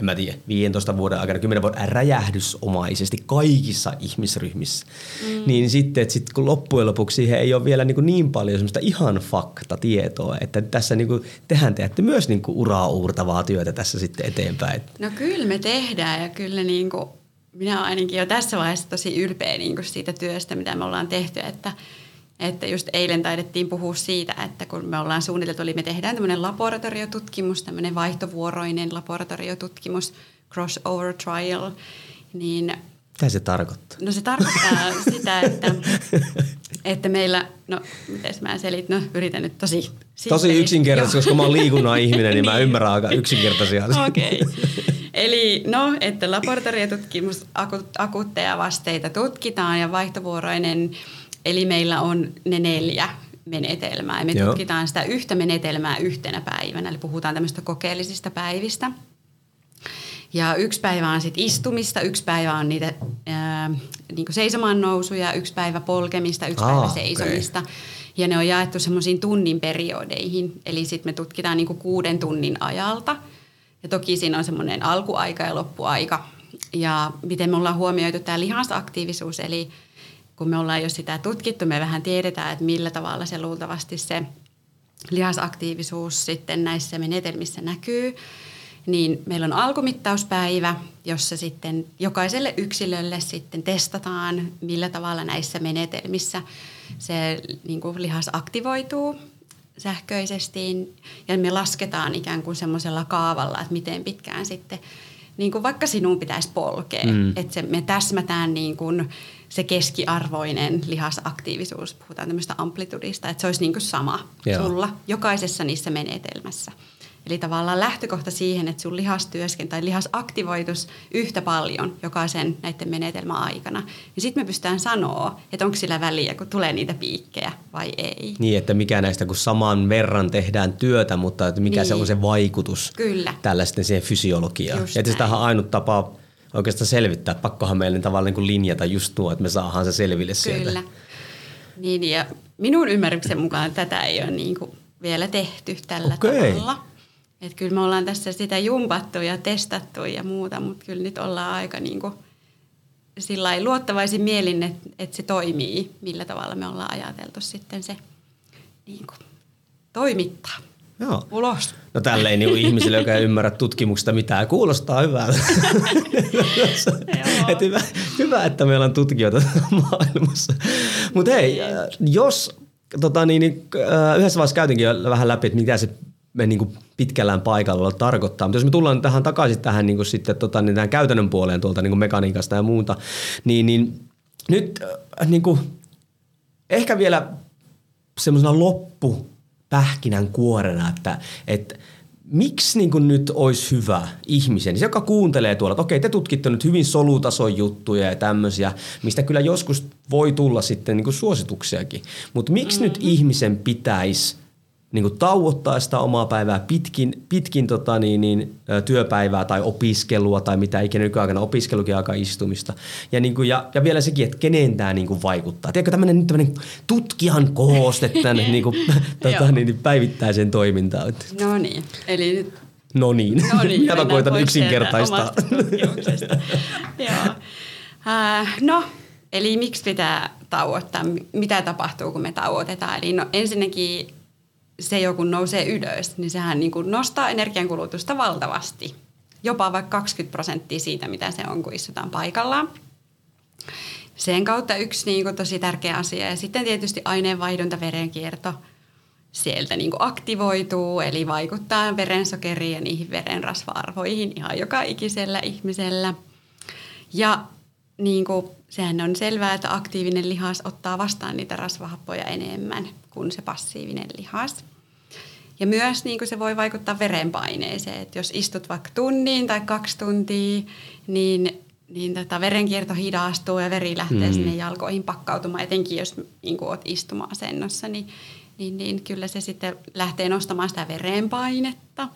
en mä tiedä, 15 vuoden aikana, 10 vuoden räjähdysomaisesti kaikissa ihmisryhmissä. Mm. Niin sitten, että sit kun loppujen lopuksi siihen ei ole vielä niin, niin paljon semmoista ihan faktatietoa, että tässä niin kuin, tehän teette myös niin kuin uraa uurtavaa työtä tässä sitten eteenpäin. No kyllä me tehdään ja kyllä niin kuin, minä olen ainakin jo tässä vaiheessa tosi ylpeä niin kuin siitä työstä, mitä me ollaan tehty, että – että just eilen taidettiin puhua siitä, että kun me ollaan suunniteltu, eli me tehdään tämmöinen laboratoriotutkimus, tämmöinen vaihtovuoroinen laboratoriotutkimus, crossover trial, niin mitä se tarkoittaa? No se tarkoittaa sitä, että, että meillä, no miten mä selit, no yritän nyt tosi... Tosi yksinkertaisesti, koska mä oon liikunnan ihminen, niin, niin mä ymmärrän aika yksinkertaisia Okei. Okay. Eli no, että laboratoriotutkimus, akuutteja vasteita tutkitaan ja vaihtovuoroinen Eli meillä on ne neljä menetelmää. Ja me Joo. tutkitaan sitä yhtä menetelmää yhtenä päivänä, eli puhutaan tämmöistä kokeellisista päivistä. Ja yksi päivä on sitten istumista, yksi päivä on niitä ää, niin seisomaan nousuja, yksi päivä polkemista, yksi Aa, päivä seisomista. Ja ne on jaettu semmoisiin tunnin periodeihin, eli sitten me tutkitaan niin kuuden tunnin ajalta. Ja toki siinä on semmoinen alkuaika ja loppuaika. Ja miten me ollaan huomioitu tämä lihasaktiivisuus, eli kun me ollaan jo sitä tutkittu, me vähän tiedetään, että millä tavalla se luultavasti se lihasaktiivisuus sitten näissä menetelmissä näkyy. Niin meillä on alkumittauspäivä, jossa sitten jokaiselle yksilölle sitten testataan, millä tavalla näissä menetelmissä se niin kuin lihas aktivoituu sähköisesti. Ja me lasketaan ikään kuin semmoisella kaavalla, että miten pitkään sitten, niin kuin vaikka sinun pitäisi polkea. Mm. Että se, me täsmätään niin kuin se keskiarvoinen lihasaktiivisuus, puhutaan tämmöistä amplitudista, että se olisi niin kuin sama Joo. sulla jokaisessa niissä menetelmässä. Eli tavallaan lähtökohta siihen, että sun lihastyösken tai lihas aktivoitus yhtä paljon jokaisen näiden menetelmän aikana. Ja sitten me pystytään sanoa, että onko sillä väliä, kun tulee niitä piikkejä vai ei. Niin, että mikä näistä, kun saman verran tehdään työtä, mutta että mikä Niin. se on se vaikutus Kyllä. tällä sitten siihen fysiologiaan. Just Ja että sitähän on näin. ainut tapa oikeastaan selvittää. Pakkohan meille tavallaan niin kuin linjata just tuo, että me saadaan se selville sieltä. Kyllä. Niin, ja minun ymmärryksen mukaan tätä ei ole niin kuin vielä tehty tällä Okei. tavalla. Että kyllä me ollaan tässä sitä jumpattu ja testattu ja muuta, mutta kyllä nyt ollaan aika niin kuin sillä luottavaisin mielin, että, että se toimii, millä tavalla me ollaan ajateltu sitten se niin kuin, toimittaa Joo. ulos. No tälleen niin ihmisille, joka ei ymmärrä tutkimuksesta mitään, kuulostaa hyvältä. Et hyvä, hyvä, että meillä on tutkijoita maailmassa. Mutta hei, jos tota, niin, niin, äh, yhdessä vaiheessa käytinkin jo vähän läpi, että mitä se me niin kuin pitkällään paikalla tarkoittaa. Mutta jos me tullaan tähän takaisin tähän, niin kuin sitten, tota, niin tähän käytännön puoleen tuolta niin kuin mekaniikasta ja muuta, niin, niin nyt äh, niin kuin, ehkä vielä semmoisena loppupähkinän kuorena, että, että miksi niin kuin nyt olisi hyvä ihmisen, se joka kuuntelee tuolla, että okei te tutkitte nyt hyvin solutason juttuja ja tämmöisiä, mistä kyllä joskus voi tulla sitten niin kuin suosituksiakin, mutta miksi mm-hmm. nyt ihmisen pitäisi niin kuin tauottaa sitä omaa päivää pitkin, pitkin tota niin, niin, työpäivää tai opiskelua tai mitä ikinä nykyaikana opiskelukin aika istumista. Ja, niin kuin, ja, ja vielä sekin, että kenen tämä niin kuin vaikuttaa. Tiedätkö tämmöinen tämmöinen tutkijan kooste tänne niin kuin, tota, niin, niin päivittäiseen toimintaan. No niin, eli nyt No niin, No niin, minä koitan yksinkertaistaa. Joo. Äh, no, eli miksi pitää tauottaa? Mitä tapahtuu, kun me tauotetaan? Eli no, ensinnäkin se jo kun nousee ylös, niin sehän niin kuin nostaa energiankulutusta valtavasti. Jopa vaikka 20 prosenttia siitä, mitä se on, kun istutaan paikallaan. Sen kautta yksi niin kuin tosi tärkeä asia. Ja sitten tietysti aineenvaihdunta, verenkierto sieltä niin kuin aktivoituu, eli vaikuttaa verensokeriin ja niihin verenrasva-arvoihin ihan joka ikisellä ihmisellä. Ja niin kuin, sehän on selvää, että aktiivinen lihas ottaa vastaan niitä rasvahappoja enemmän kuin se passiivinen lihas. Ja myös niin kuin se voi vaikuttaa verenpaineeseen, että jos istut vaikka tunnin tai kaksi tuntia, niin, niin tota verenkierto hidastuu ja veri lähtee mm. sinne jalkoihin pakkautumaan, etenkin jos niin kuin olet istuma-asennossa, niin, niin, niin kyllä se sitten lähtee nostamaan sitä verenpainetta.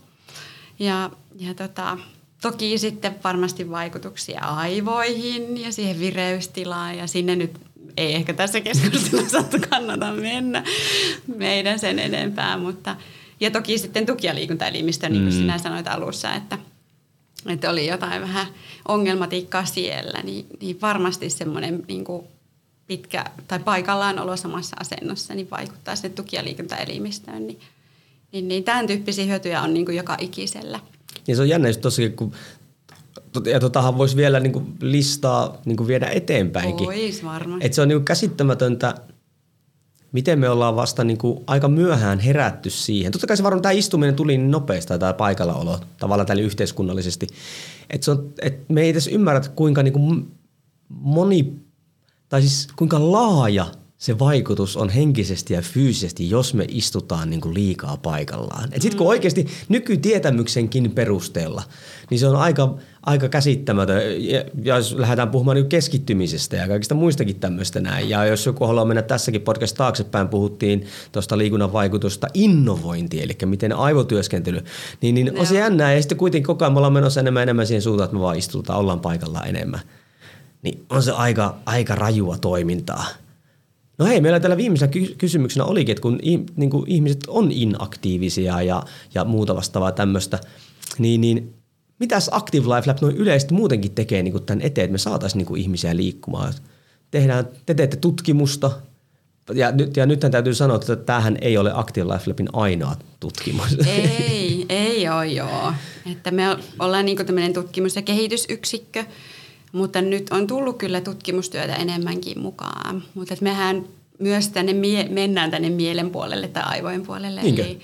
Ja, ja tota, toki sitten varmasti vaikutuksia aivoihin ja siihen vireystilaan ja sinne nyt ei ehkä tässä keskustelussa kannata mennä meidän sen enempää, mutta ja toki sitten tuki- ja liikuntaelimistö, niin kuin Mm. sinä sanoit alussa, että, että oli jotain vähän ongelmatiikkaa siellä, niin, niin varmasti semmoinen niin kuin pitkä tai paikallaan olo samassa asennossa niin vaikuttaa sinne tuki- ja liikuntaelimistöön, niin, niin, niin tämän tyyppisiä hyötyjä on niin kuin joka ikisellä. Ja se on jännä just tosiaan, kun ja totahan voisi vielä niin kuin listaa niin kuin viedä eteenpäinkin. Ois varmasti. Et se on niin kuin käsittämätöntä, miten me ollaan vasta niin kuin aika myöhään herätty siihen. Totta kai se varmaan tämä istuminen tuli niin nopeasti tai paikallaolo tavallaan tälle yhteiskunnallisesti. Että et me ei edes ymmärrä, kuinka niin kuin moni, tai siis kuinka laaja se vaikutus on henkisesti ja fyysisesti, jos me istutaan niin kuin liikaa paikallaan. Sitten kun oikeasti nykytietämyksenkin perusteella, niin se on aika, aika käsittämätön. Ja, ja jos lähdetään puhumaan niin keskittymisestä ja kaikista muistakin tämmöistä näin. Ja jos joku haluaa mennä tässäkin podcast taaksepäin, puhuttiin tuosta liikunnan vaikutusta innovointiin, eli miten aivotyöskentely, niin, niin on se jännää. Ja sitten kuitenkin koko ajan me ollaan menossa enemmän enemmän siihen suuntaan, että me vaan istutaan, ollaan paikallaan enemmän. Niin on se aika, aika rajua toimintaa. No hei, meillä tällä viimeisenä ky- kysymyksenä olikin, että kun niin kuin ihmiset on inaktiivisia ja, ja muuta vastaavaa tämmöistä, niin, niin mitäs Active Life Lab noin yleisesti muutenkin tekee niin tämän eteen, että me saataisiin niin ihmisiä liikkumaan? Tehdään, te teette tutkimusta, ja, nyt, ja nythän täytyy sanoa, että tämähän ei ole Active Life Labin ainoa tutkimus. Ei, ei ole joo. Että me ollaan niin tämmöinen tutkimus- ja kehitysyksikkö, mutta nyt on tullut kyllä tutkimustyötä enemmänkin mukaan. Mutta mehän myös tänne mie- mennään tänne mielen puolelle tai aivojen puolelle. Eli,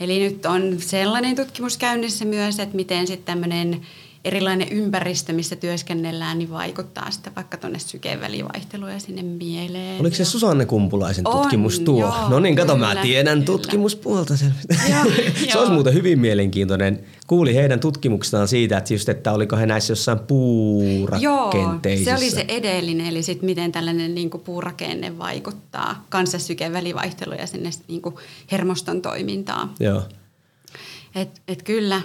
eli nyt on sellainen tutkimus käynnissä myös, että miten sitten tämmöinen erilainen ympäristö, missä työskennellään, niin vaikuttaa sitten vaikka tuonne sykeen välivaihteluun ja sinne mieleen. Oliko se Susanne Kumpulaisen on, tutkimus tuo? Joo, no niin, kato, kyllä, mä tiedän kyllä. tutkimuspuolta. se olisi muuten hyvin mielenkiintoinen. Kuuli heidän tutkimuksestaan siitä, että, just, että oliko he näissä jossain puurakenteisissa. Joo, se oli se edellinen, eli sit miten tällainen niin kuin puurakenne vaikuttaa sykeen välivaihteluun ja sinne niin kuin hermoston toimintaan. Joo. Et, et kyllä,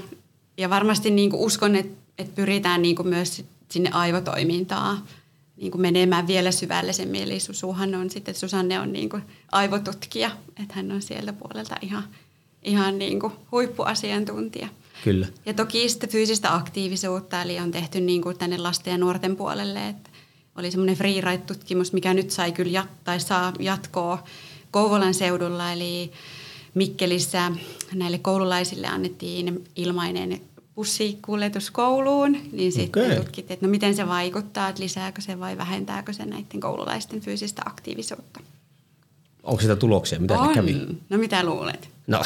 ja varmasti niin kuin uskon, että että pyritään niin kuin myös sinne aivotoimintaan niin kuin menemään vielä syvällisemmin. Eli Susuhan on sitten, Susanne on niin kuin aivotutkija, että hän on sieltä puolelta ihan, ihan niin kuin huippuasiantuntija. Kyllä. Ja toki sitten fyysistä aktiivisuutta, eli on tehty niin kuin tänne lasten ja nuorten puolelle, että oli semmoinen freeride-tutkimus, mikä nyt sai kyllä jat- tai saa jatkoa Kouvolan seudulla, eli Mikkelissä näille koululaisille annettiin ilmainen bussikuljetus kouluun, niin sitten okay. tutkittiin, että no miten se vaikuttaa, että lisääkö se vai vähentääkö se näiden koululaisten fyysistä aktiivisuutta. Onko sitä tuloksia? Mitä on. kävi? No mitä luulet? No.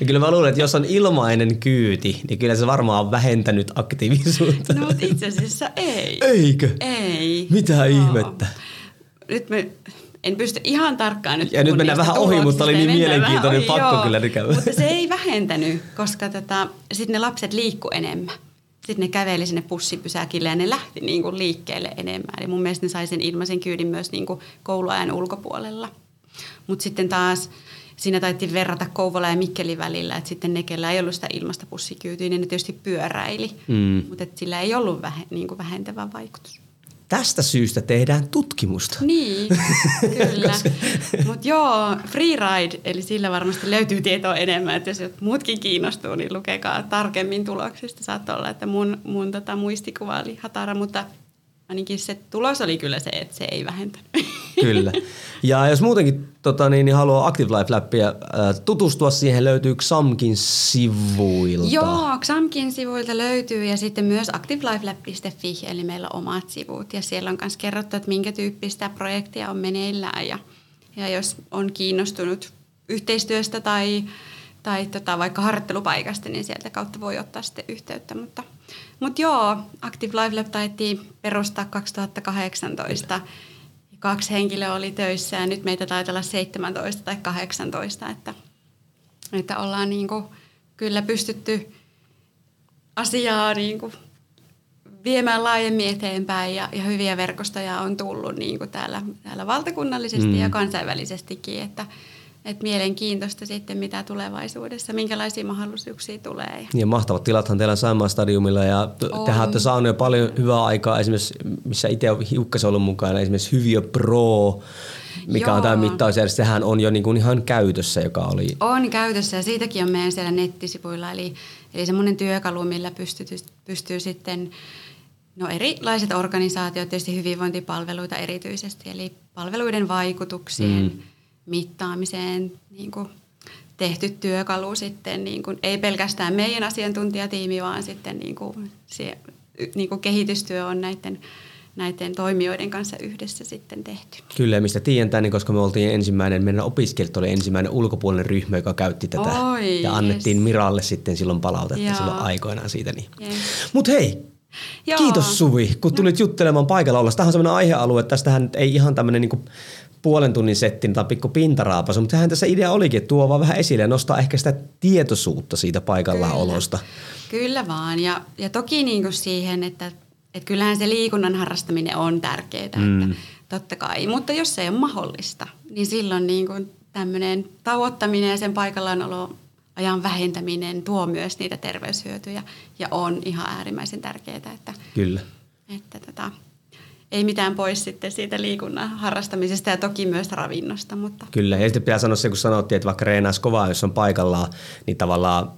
no kyllä mä luulen, että jos on ilmainen kyyti, niin kyllä se varmaan on vähentänyt aktiivisuutta. No itse asiassa ei. Eikö? Ei. Mitä no. ihmettä? Nyt me en pysty ihan tarkkaan nyt Ja nyt mennään vähän ohi, mutta oli niin mielenkiintoinen, ohi, pakko joo, kyllä. Mutta se ei vähentänyt, koska tota, sitten ne lapset liikku enemmän. Sitten ne käveli sinne pussipysäkille ja ne lähti niin kuin liikkeelle enemmän. Eli mun mielestä ne sai sen ilmaisen kyydin myös niin kuin kouluajan ulkopuolella. Mutta sitten taas siinä taittiin verrata Kouvola ja Mikkelin välillä, että sitten ne, kellä ei ollut sitä ilmasta pussikyytyä, niin ne tietysti pyöräili. Mm. Mutta sillä ei ollut vähe, niin kuin vähentävä vaikutus tästä syystä tehdään tutkimusta. Niin, kyllä. Mutta joo, freeride, eli sillä varmasti löytyy tietoa enemmän, että jos muutkin kiinnostuu, niin lukekaa tarkemmin tuloksista. Saattaa olla, että mun, mun tota muistikuva oli hatara, mutta ainakin se tulos oli kyllä se, että se ei vähentänyt. Kyllä. Ja jos muutenkin tota, niin, niin haluaa Active Life Lappia äh, tutustua siihen, löytyy XAMKin sivuilta. Joo, XAMKin sivuilta löytyy ja sitten myös activelifelab.fi, eli meillä on omat sivut. Ja siellä on myös kerrottu, että minkä tyyppistä projektia on meneillään ja, ja jos on kiinnostunut yhteistyöstä tai, tai tota, vaikka harjoittelupaikasta, niin sieltä kautta voi ottaa sitten yhteyttä. Mutta, mutta joo, Active Life Lab taittiin perustaa 2018 kaksi henkilöä oli töissä ja nyt meitä taitaa olla 17 tai 18, että, että ollaan niin kuin kyllä pystytty asiaa niin kuin viemään laajemmin eteenpäin ja, ja hyviä verkostoja on tullut niin kuin täällä, täällä valtakunnallisesti mm. ja kansainvälisestikin, että, että mielenkiintoista sitten, mitä tulevaisuudessa, minkälaisia mahdollisuuksia tulee. Ja mahtavat tilathan teillä Saimaan stadiumilla ja tehän olette saaneet jo paljon hyvää aikaa, esimerkiksi missä itse olen hiukkasen ollut mukana, esimerkiksi Hyvio Pro, mikä Joo. on tämä mittausjärjestelmä, sehän on jo niin kuin ihan käytössä, joka oli... On käytössä ja siitäkin on meidän siellä nettisivuilla, eli, eli semmoinen työkalu, millä pystyy, pystyy sitten No erilaiset organisaatiot, tietysti hyvinvointipalveluita erityisesti, eli palveluiden vaikutuksien mm mittaamiseen niin kuin tehty työkalu sitten, niin kuin, ei pelkästään meidän asiantuntijatiimi, vaan sitten niin kuin, se, niin kuin kehitystyö on näiden, näiden toimijoiden kanssa yhdessä sitten tehty. Kyllä, mistä tiedän niin koska me oltiin ensimmäinen, meidän opiskelijat oli ensimmäinen ulkopuolinen ryhmä, joka käytti tätä. Oi, ja annettiin yes. Miralle sitten silloin palautetta Joo. silloin aikoinaan siitä. Niin. Yes. Mutta hei, Joo. Kiitos Suvi, kun tulit juttelemaan paikalla olla. Tämähän on sellainen aihealue, että tästähän ei ihan tämmöinen niin puolen tunnin setti tai pikku pintaraapasu, mutta sehän tässä idea olikin, että tuo vaan vähän esille ja nostaa ehkä sitä tietoisuutta siitä paikallaan Kyllä. olosta. Kyllä vaan. Ja, ja toki niin kuin siihen, että, että kyllähän se liikunnan harrastaminen on tärkeää, mm. että totta kai. Mutta jos se ei ole mahdollista, niin silloin niin kuin tämmöinen tauottaminen ja sen paikallaanolo ajan vähentäminen tuo myös niitä terveyshyötyjä ja on ihan äärimmäisen tärkeää, että, Kyllä. että tota, ei mitään pois sitten siitä liikunnan harrastamisesta ja toki myös ravinnosta. Mutta Kyllä, ja sitten pitää sanoa se, kun sanottiin, että vaikka reenaisi kovaa, jos on paikallaan, niin tavallaan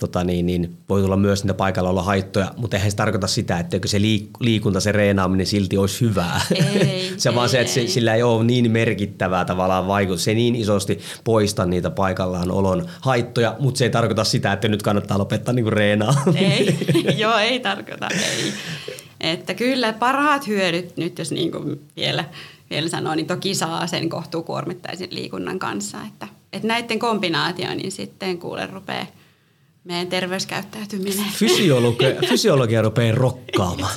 tota niin, niin voi tulla myös niitä paikalla olla haittoja, mutta eihän se tarkoita sitä, että se liik- liikunta, se reenaaminen silti olisi hyvää. Ei, se on vaan ei, se, että se, ei. sillä ei ole niin merkittävää tavallaan vaikutus. Se ei niin isosti poista niitä paikallaan olon haittoja, mutta se ei tarkoita sitä, että nyt kannattaa lopettaa niin kuin reenaaminen. Ei, joo, ei tarkoita, ei. Että kyllä parhaat hyödyt nyt, jos niin kuin vielä, vielä sanoo, niin toki saa sen kohtuukuormittaisen liikunnan kanssa. Että, että näiden kombinaatio, niin sitten kuule rupeaa meidän terveyskäyttäytyminen. Fysiologia, fysiologia rupeaa rokkaamaan.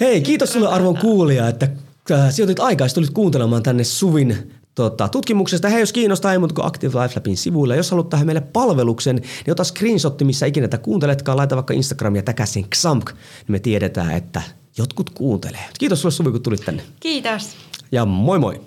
Hei, kiitos sulle arvon kuulija, että äh, sijoitit aikaa tulit kuuntelemaan tänne Suvin tota, tutkimuksesta. Hei, jos kiinnostaa, ei muuta kuin Active Life Labin sivuilla. Jos haluat tähän meille palveluksen, niin ota screenshotti, missä ikinä tätä kuunteletkaan. Laita vaikka Instagramia täkäsin XAMK, niin me tiedetään, että jotkut kuuntelee. Kiitos sulle Suvi, kun tulit tänne. Kiitos. Ja moi moi!